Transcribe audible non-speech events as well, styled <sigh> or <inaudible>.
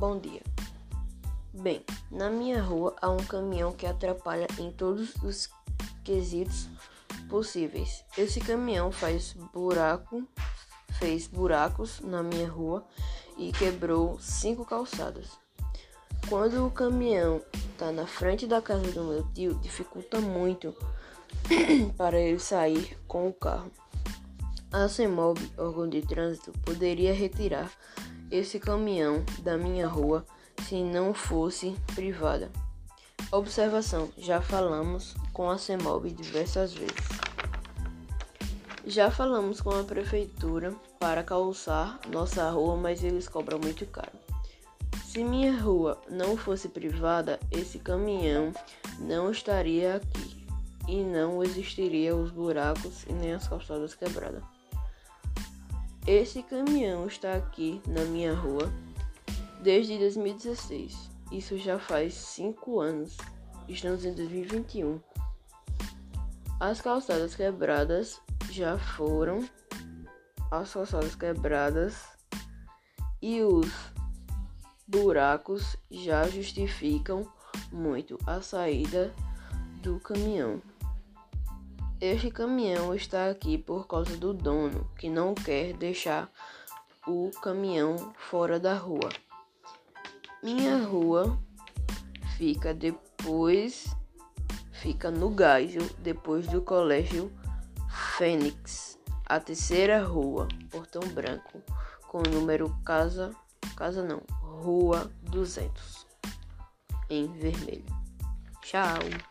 Bom dia. Bem, na minha rua há um caminhão que atrapalha em todos os quesitos possíveis. Esse caminhão faz buraco, fez buracos na minha rua e quebrou cinco calçadas. Quando o caminhão está na frente da casa do meu tio, dificulta muito <clears throat> para ele sair com o carro. A CEMOB, órgão de trânsito, poderia retirar esse caminhão da minha rua se não fosse privada. Observação: já falamos com a CEMOB diversas vezes. Já falamos com a prefeitura para calçar nossa rua, mas eles cobram muito caro. Se minha rua não fosse privada, esse caminhão não estaria aqui e não existiria os buracos e nem as calçadas quebradas. Esse caminhão está aqui na minha rua desde 2016. Isso já faz cinco anos. Estamos em 2021. As calçadas quebradas já foram. As calçadas quebradas e os buracos já justificam muito a saída do caminhão. Este caminhão está aqui por causa do dono, que não quer deixar o caminhão fora da rua. Minha rua fica depois fica no Gásio, depois do colégio Fênix, a terceira rua, Portão Branco, com o número casa casa não, Rua 200 em vermelho. Tchau.